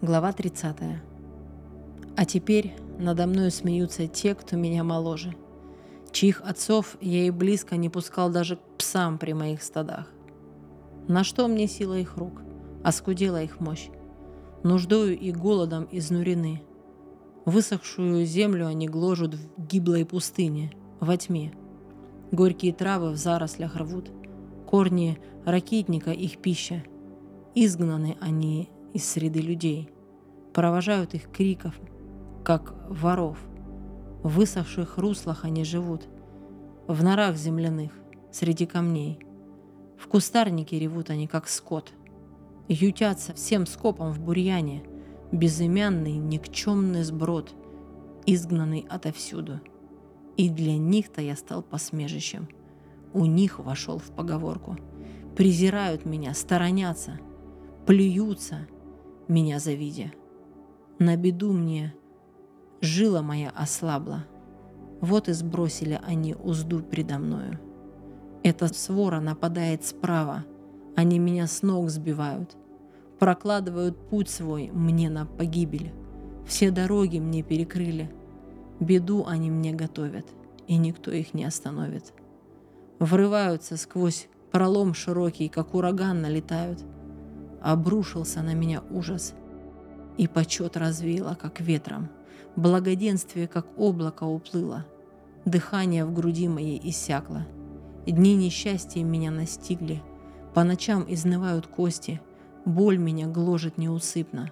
Глава 30. А теперь надо мной смеются те, кто меня моложе, чьих отцов я и близко не пускал даже к псам при моих стадах. На что мне сила их рук? Оскудела их мощь. Нуждою и голодом изнурены. Высохшую землю они гложут в гиблой пустыне, во тьме. Горькие травы в зарослях рвут, корни ракитника их пища. Изгнаны они из среды людей, провожают их криков, как воров. В высохших руслах они живут, в норах земляных, среди камней. В кустарнике ревут они, как скот. Ютятся всем скопом в бурьяне, безымянный никчемный сброд, изгнанный отовсюду. И для них-то я стал посмежищем. У них вошел в поговорку. Презирают меня, сторонятся, плюются — меня завидя. На беду мне жила моя ослабла. Вот и сбросили они узду предо мною. Эта свора нападает справа, они меня с ног сбивают, прокладывают путь свой мне на погибель. Все дороги мне перекрыли, беду они мне готовят, и никто их не остановит. Врываются сквозь пролом широкий, как ураган налетают — Обрушился на меня ужас, и почет развеяло, как ветром. Благоденствие, как облако, уплыло. Дыхание в груди моей иссякло. Дни несчастья меня настигли. По ночам изнывают кости. Боль меня гложет неусыпно.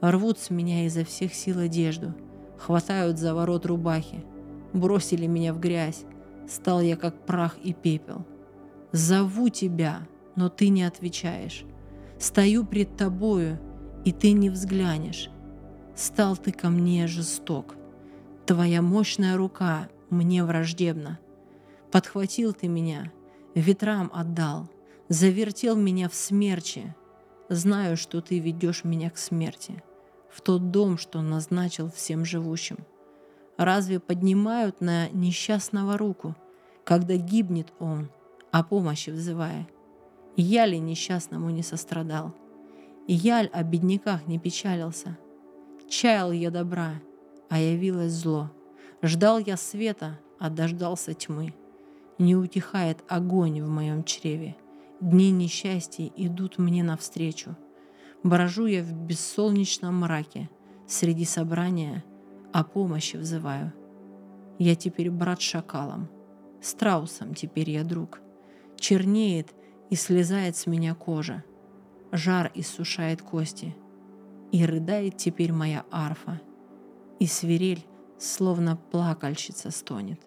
Рвут с меня изо всех сил одежду. Хватают за ворот рубахи. Бросили меня в грязь. Стал я как прах и пепел. Зову тебя, но ты не отвечаешь. Стою пред тобою, и ты не взглянешь. Стал ты ко мне жесток. Твоя мощная рука мне враждебна. Подхватил ты меня, ветрам отдал, завертел меня в смерче. Знаю, что ты ведешь меня к смерти, в тот дом, что назначил всем живущим. Разве поднимают на несчастного руку, когда гибнет он, о помощи взывая? Я ли несчастному не сострадал? Я ль о бедняках не печалился? Чаял я добра, а явилось зло. Ждал я света, а дождался тьмы. Не утихает огонь в моем чреве. Дни несчастья идут мне навстречу. Брожу я в бессолнечном мраке, Среди собрания о помощи взываю. Я теперь брат шакалом, Страусом теперь я друг. Чернеет и слезает с меня кожа. Жар иссушает кости. И рыдает теперь моя арфа. И свирель, словно плакальщица, стонет.